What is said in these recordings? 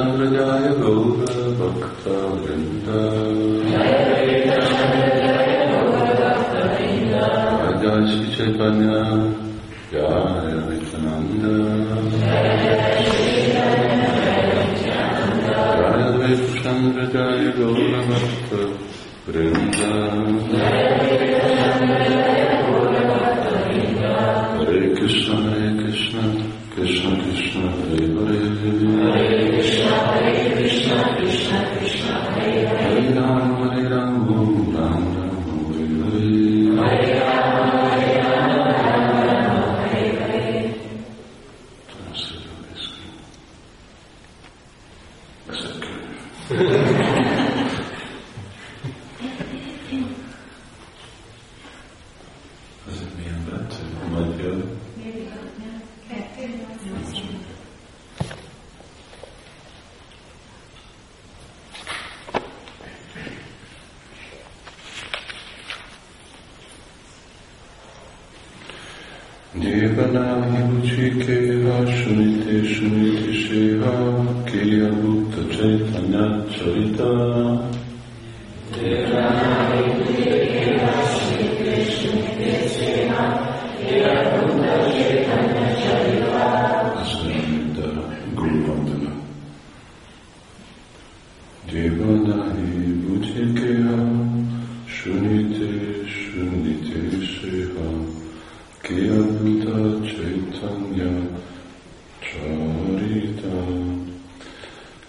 चन्द्रजाय गौरभक्तवृन्द राजा शिक्षकन्या Krishna Kiya Bhutta Chaitanya Charita Shorita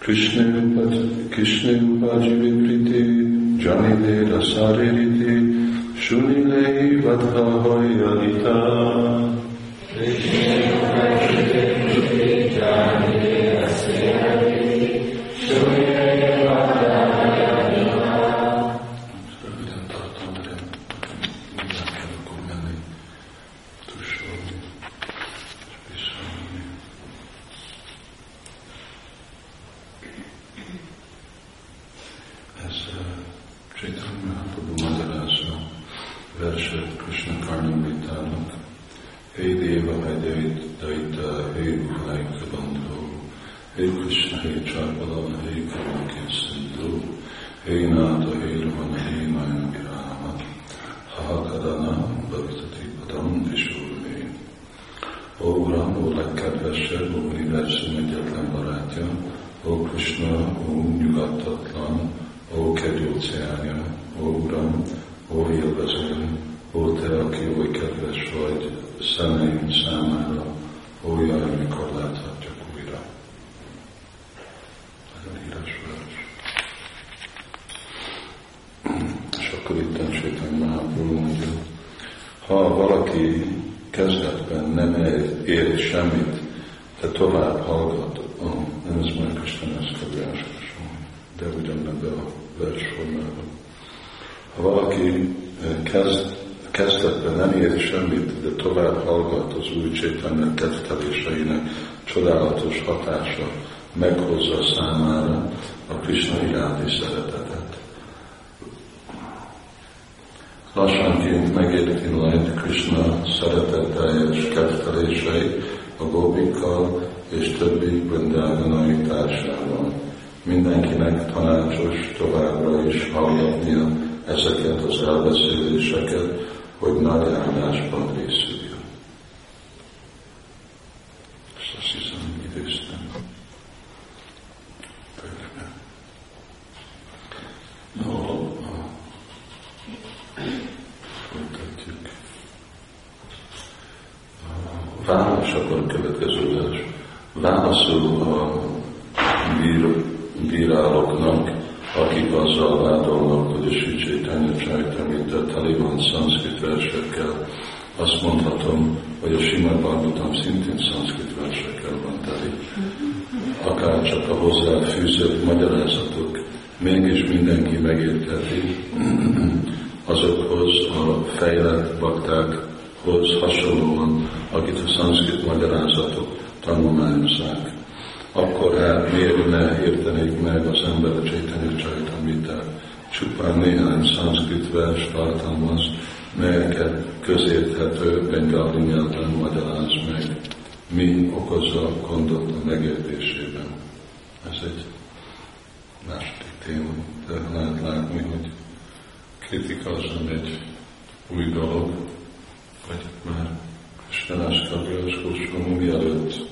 Krishna Upaji Vipriti Janile Rasaririti Shunile Vadha Hoya Gita Krishna Chaitanya Mahaprabhu magyarázza verset Krishna Karnamritának. Hey Deva, Hey Daita, Hey Bhulaika Bandhu, Hey Krishna, Hey Charpala, Hey Karmakya Sindhu, Hey Nata, Hey Ramana, Hey Nayana Virama, Hahakadana, Bhaktati Padam Vishurve. Ó Uram, ó legkedvesebb, ó univerzum egyetlen barátja, ó Krishna, ó nyugodtatlan, ó kedjóceánja, ó Uram, ó élvezőm, ó Te, aki oly kedves vagy szemeim számára, ó jaj, mikor láthatjuk újra. Nagyon híres vers. És akkor itt Sétán Mahaprabhu mondja, ha valaki kezdetben nem ér semmit, de tovább hallgat, oh, nem ez már Isten ezt kedvélyesesen, de ugyanebben a versformában. Ha valaki eh, kezd, kezdetben nem ér semmit, de tovább hallgat az új Csétanya kedvteléseinek csodálatos hatása, meghozza számára a Krishna iránti szeretetet. Lassanként megérti majd Krishna szeretetteljes kedvelései a gópikkal és többi brindáganai társával. Mindenkinek tanácsos továbbra is hallgatnia ezeket az elbeszéléseket, hogy nagy áldásban részüljön. És azt hiszem, idéztem. Könyvben. No, folytatjuk. Válasz akkor a következő vers. Válaszol a bír, bíráloknak, akik azzal vádolnak, hogy a Sri Chaitanya Charitamrita teli van szanszkrit versekkel. Azt mondhatom, hogy a Simad Bhagavatam szintén szanszkrit versekkel van teli. Akár csak a hozzáfűzött magyarázatok, mégis mindenki megértheti azokhoz a fejlett baktákhoz hasonlóan, akit a szanszkrit magyarázatok tanulmányozzák. Akkor hát miért ne értenék meg az ember a Csaitanya Csaitamritát? Csupán néhány szanszkrit vers tartalmaz, melyeket közérthető bengali nyelven magyaráz meg. Mi okozza gondot a megértésében? Ez egy második téma, de lehet látni, hogy kritika az nem egy új dolog, vagy már Istenes Kabriás Kósomú mielőtt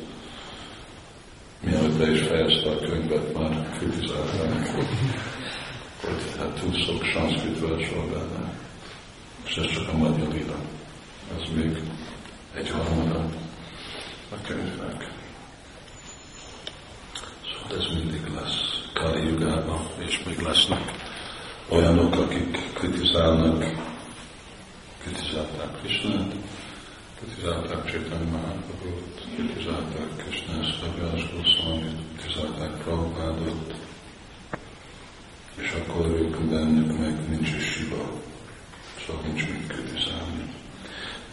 mielőtt be is fejezte a könyvet, már kritizálták, hogy hát túl sok sanszkrit vers van benne, és ez csak a magyar lila. Ez még egy harmada a könyvnek. Szóval ez mindig lesz Kali Jugában, és még lesznek olyanok, akik kritizálnak, kritizálták Krisnát, kritizálták Csétany Mahaprabhut, kritizálták Krishna Szabjás Goszamit, kritizálták Prabhupádot, és akkor ők bennük meg nincs is siva, szóval nincs mit kritizálni.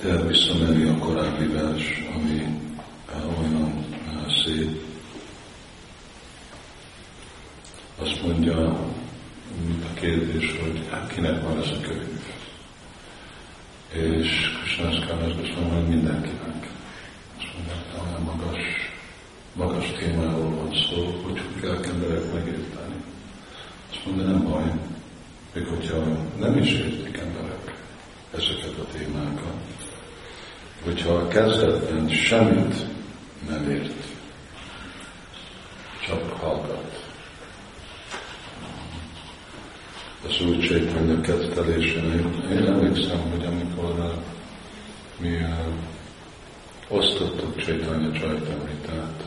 De visszamenni a korábbi vers, ami olyan szép, azt mondja, a kérdés, hogy hát kinek van ez a könyv. És Krishnaszkán azt mondja, hogy mindenkinek. Azt mondja, olyan magas, magas témáról van szó, hogy tudják emberek megérteni. Azt mondja, nem baj, még hogyha nem is értik emberek ezeket a témákat. Hogyha a kezdetben semmit nem ért, csak hallgat. Az új Csaitanya kettelésen. Én emlékszem, hogy amikor uh, mi uh, osztottuk Csaitanya Csaitamritát,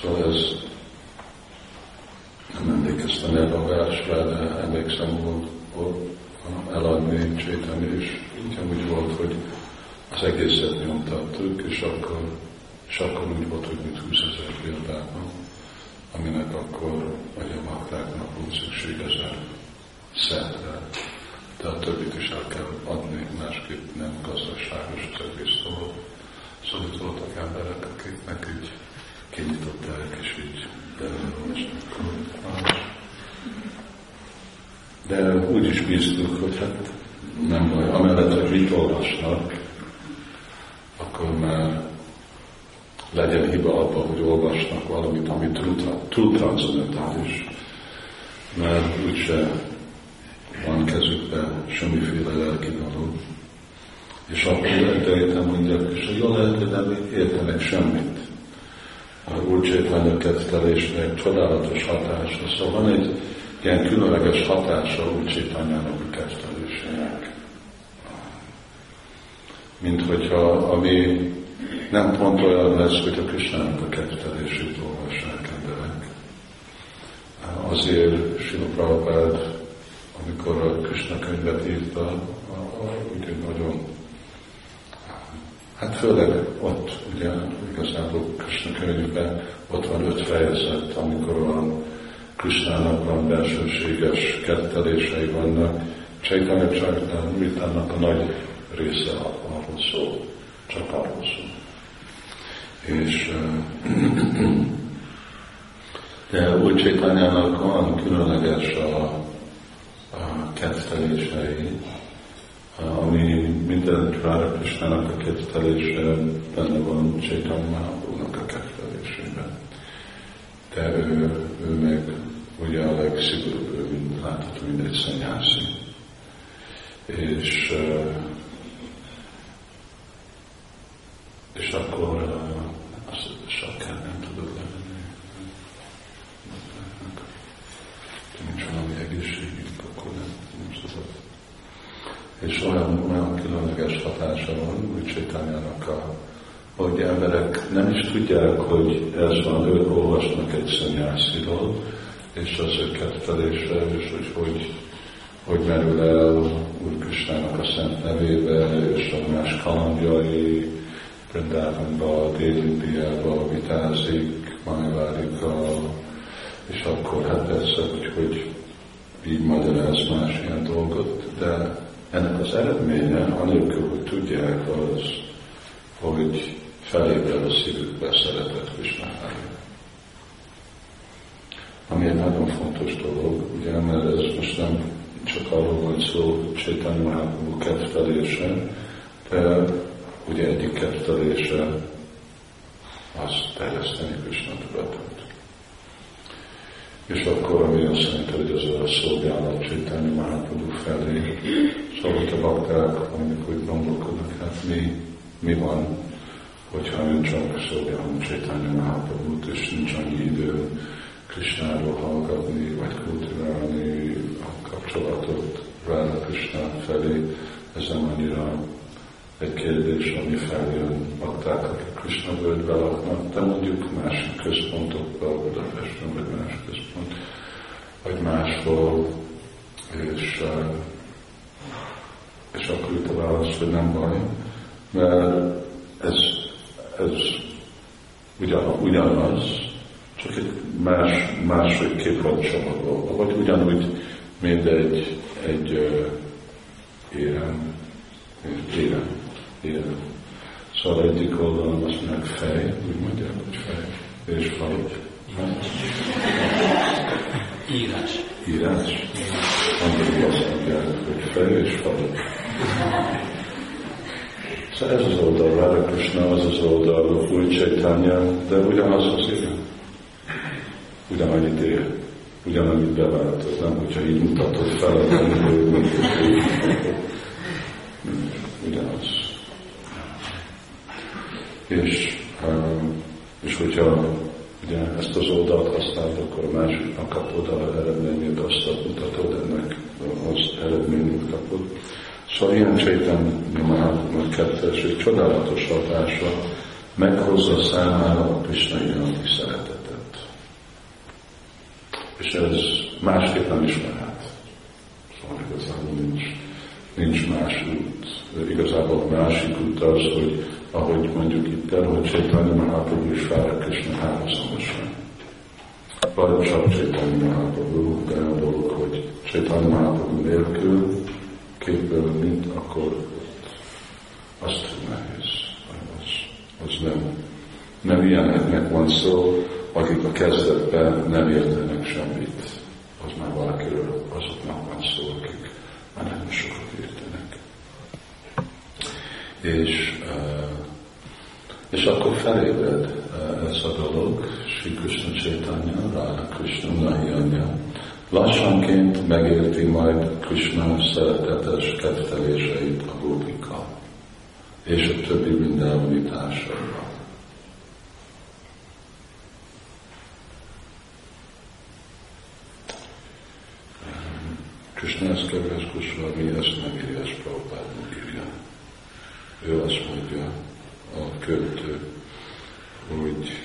szóval ez el a versre, de emlékszem, hogy, hogy eladni Csaitanya, és úgy volt, hogy az egészet nyomtattuk, és akkor, és akkor úgy volt, hogy mit 20 ezer példában, aminek akkor a baktáknak úgy szükség ezer szentre, de a többit is el kell adni, másképp nem gazdaságos az egész dolog. Szóval itt voltak emberek, akiknek így kinyitották, és így belőlesnek. De úgy is bíztuk, hogy hát nem baj, amellett, hogy mit olvasnak, akkor már legyen hiba abban, hogy olvasnak valamit, ami túl transzendentális, mert úgyse van kezükben semmiféle lelki dolog. És akkor elterjedtem mondják, és jól lehet, hogy nem értenek semmit. A Úr Csétanya kettelésnek csodálatos hatása. Szóval van egy ilyen különleges hatása Úr Csétanyának a kettelésének. Mint hogyha a mi nem pont olyan lesz, hogy a Krisnának a kettelését olvassák emberek. Azért Sila Prabhupád, amikor a Krishna könyvet írta, úgy nagyon Hát főleg ott, ugye, igazából Krishna könyvben ott van öt fejezet, amikor a Krishnának van belsőséges kettelései vannak, Csaitanya Csaitának a nagy része arról szól, csak arról szól. És de úgy Csétanyának van különleges a, a kettelései, ami minden Rára Krisnának a kettelése benne van Mahaprabhunak a kettelésében. De ő, ő meg ugye a legszigorúbb, mint látható, mint egy szanyászi. És, és akkor sok kell, nem tudod levenni. Nincs valami egészségünk, akkor nem, nem tudod. És olyan, olyan különleges hatása van úgy Csétányának a hogy emberek nem is tudják, hogy ez van, ők olvasnak egy szanyásziról, és az őket felésre, és hogy hogy, hogy merül el Úr Kristának a szent nevébe, és a más kalandjai, Brindávonba, Dél-Indiába vitázik, Májvárikkal, és akkor hát persze, hogy, hogy így magyaráz más ilyen dolgot, de ennek az eredménye, anélkül, hogy tudják, az, hogy felébred a szívükbe szeretet Krisnáhára. Nagyon fontos dolog, ugye, mert ez most nem csak arról van szó, Csétányi Mahaprabhu kedvelése, de ugye egyik kettelése azt terjeszteni Krishna tudatot. És akkor, ami azt jelenti, hogy az a szolgálat Csétányi Mahaprabhu felé, szóval a bakták, amikor úgy gondolkodnak, hát mi, mi van, hogyha ön csak szolgálom Csétányi Mahaprabhu-t, és nincs annyi idő Krishnáról hallgatni, vagy kultiválni a kapcsolatot Ráda Krishna felé, ez nem annyira egy kérdés, ami feljön bakták, akik Krishna völgybe laknak, de mondjuk másik központokban, Budapesten, vagy más központ, vagy máshol, és, és akkor itt a válasz, hogy nem baj, mert ez, ez ugyan, ugyanaz, csak egy más, két van csomagolva, vagy ugyanúgy, mint egy, egy uh, érem, érem, érem. Szóval egyik oldalon azt mondják fej, úgy mondják, hogy fej, és faj. Írás. Írás. Angolul azt mondják, hogy fej és faj. Szóval ez az oldal, Radha Krishna, az az oldal, új Chaitanya, de ugyanaz az élet. Ugyanannyit él. Ugyanannyit beváltod, nem? Hogyha így mutatod fel, akkor ugyanaz. És, és hogyha ugye ezt az oldalt használod, akkor a másiknak kapod a eredményét, azt mutatod, ennek az eredményét kapod. Szóval ilyen Csaitanya Mahatma kettes, egy csodálatos hatása meghozza számára a Krishna iránti szeretetet. És ez másképp nem ismerhet. Szóval igazából nincs, nincs más út. Igazából a másik út az, hogy ahogy mondjuk itt el, hogy Csaitanya Mahaprabhu és Rára Krishna háromszomosan. Vagy csak Csaitanya Mahaprabhu, de a dolog, hogy Csaitanya Mahaprabhu nélkül képből, mint akkor az túl nehéz. Az, az nem, nem ilyeneknek van szó, akik a kezdetben nem értenek semmit. Az már valakiről azoknak van szó, akik már nem sokat értenek. És, és akkor felébred ez a dolog, Sri Krishna Chaitanya, Radha Krishna, Nahiyanya, Lassanként megérti majd Krishna szeretetes ketteléseit a gópika és a többi mindenhoni társaival. Krishna ezt kedves mi ezt nem írja, ezt Prabhupád írja. Ő azt mondja, a költő, hogy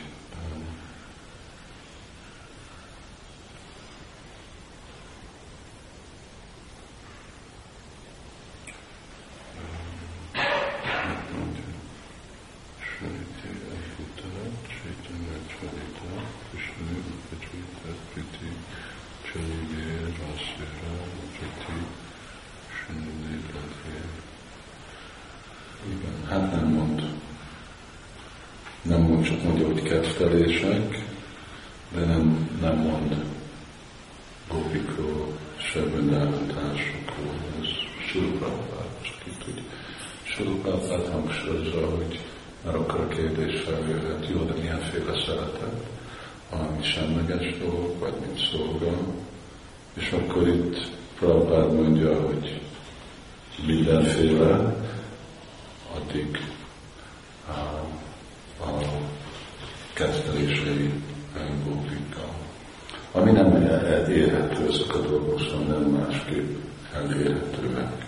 hát nem mond. Nem hogy kettelések, de nem, nem mond gopikról, se társokról. Ez Surupapát, csak itt úgy Surupapát hangsúlyozza, hogy már akkor a kérdés feljöhet, jó, de milyenféle szeretet, valami semleges dolog, vagy mint szolga, és akkor itt Prabhupád mondja, hogy mindenféle, addig a, a kezdelései gópikkal. Ami nem érhető, ezek a dolgok szóval nem másképp elérhetőek.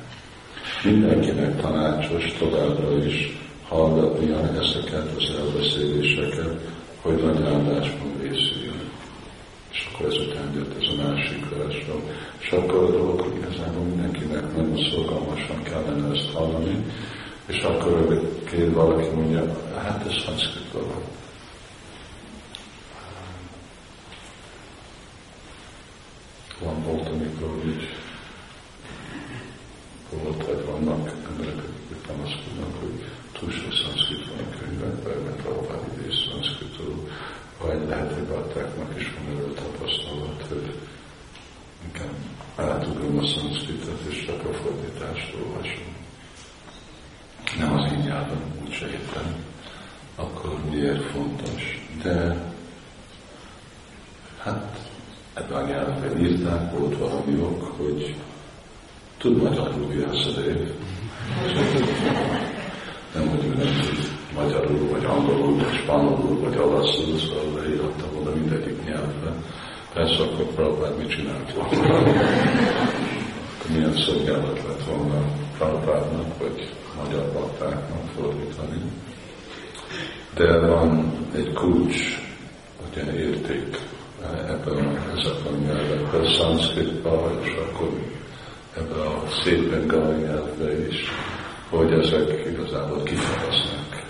Mindenkinek tanácsos továbbra is hallgatnia ezeket az elbeszéléseket, hogy nagy áldásban részüljön. És akkor ezután jött ez a másik versről. És akkor a dolgok igazából mindenkinek nagyon szorgalmasan kellene ezt hallani, és akkor kér valaki mondja, hát ez szanszkrit dolog. Van volt, amikor így volt, vagy vannak emberek, akik panaszkodnak, hogy túl sok szanszkrit van a könyvekben, mert Prabhupád idéz szanszkritról, vagy lehet, hogy baktáknak is van erről tapasztalat, hogy inkább átugrom a szanszkritet, és csak a fordítást olvasom nem az én nyelven, úgyse értem, akkor mi miért fontos. De hát ebben a nyelvben írták, volt valami ok, hogy tud magyarul Vyasadév. Nem, hogy ő nem tud magyarul, vagy angolul, vagy spanyolul, vagy olaszul, szóval leírta volna mindegyik nyelvben. Persze akkor Prabhupád mit csinált volna? milyen szolgálat lett volna Prabhupádnak, vagy magyar baktáknak fordítani. De van egy kulcs, ugye érték ebben ezek a nyelvekben, szanszkritban, és akkor ebben a szép bengali nyelvben is, hogy ezek igazából kifejeznek,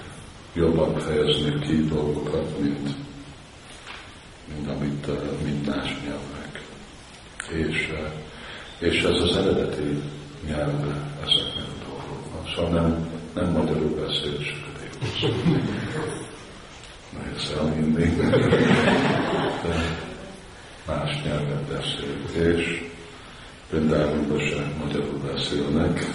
jobban fejeznek ki dolgokat, mint amit mint más nyelvek. És, és ez az eredeti nyelve ezeknek a dolgoknak. Szóval nem, nem magyarul beszél csak Nehéz elhinni. De más nyelven beszél. És Brindávonban se magyarul beszélnek,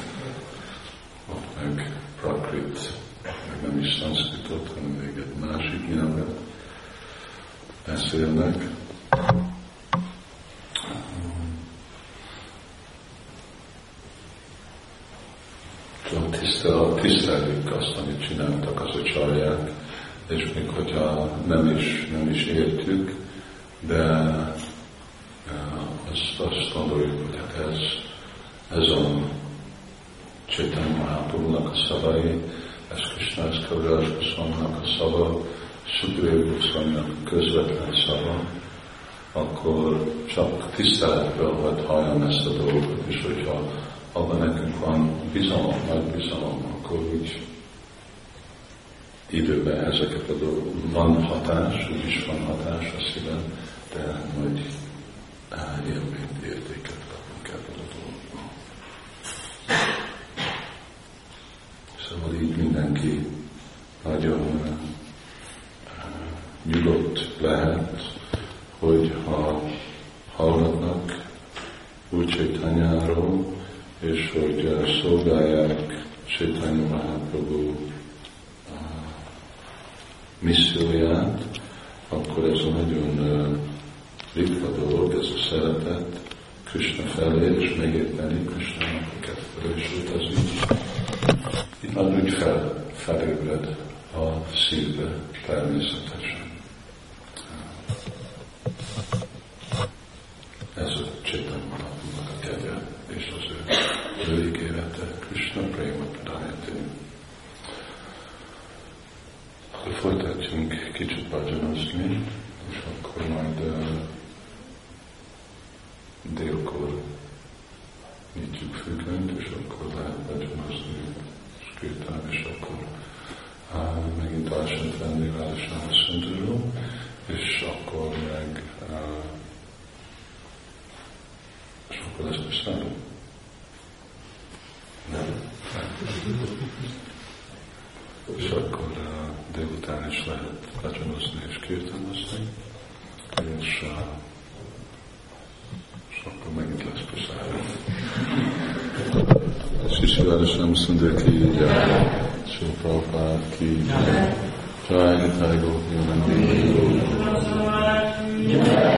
ott meg prakrit, meg nem is szanszkritot, hanem még egy másik nyelvet beszélnek. Szóval tisztelik azt, amit csináltak az a csarják, és még hogyha nem is, nem is értjük, de azt, azt gondoljuk, hogy hát ez, ez a Csétán Mahápurnak a szavai, ez Krishnász Kavirás Goszvaminak a szava, Sukrév Goszvaminak a közvetlen szava, akkor csak tiszteletből vagy halljam ezt a dolgot, és hogyha abban nekünk van bizalom, nagy bizalom, akkor úgy időben ezeket a dolgok, van hatás, úgyis van hatás a szíven, de majd élményt, értéket kapunk ebből a dologban. Szóval így mindenki nagyon nyugodt lehet, hogy ha hallgatnak úgy Csaitanyáról, és hogy szolgálják Chaitanya Mahaprabhu misszióját, akkor ez a nagyon ritka dolog, ez a szeretet Krishna felé, és megérteni Krishnának a kedvelését, az így nagy úgy fel, felébred a szívbe természetesen. Ez a Csétan Mahaprabhunak a kegye, és az ő, ő ígérete, Krishna Prema Pradayati. Akkor folytatjunk kicsit bhajanozni, és akkor majd uh, délkor nyitjuk függönyt, és akkor lehet begyanozni, és kirtán, és akkor uh, megint ásant venni Vádasnáma Szentörő, és akkor meg és akkor lesz beszálló. Nem? És akkor délután is lehet begyanozni és kirtanozni, és uh, akkor megint lesz beszálló. Sisi nem Sundar ki Sri Prabhupada ki jai, Try to try to go human.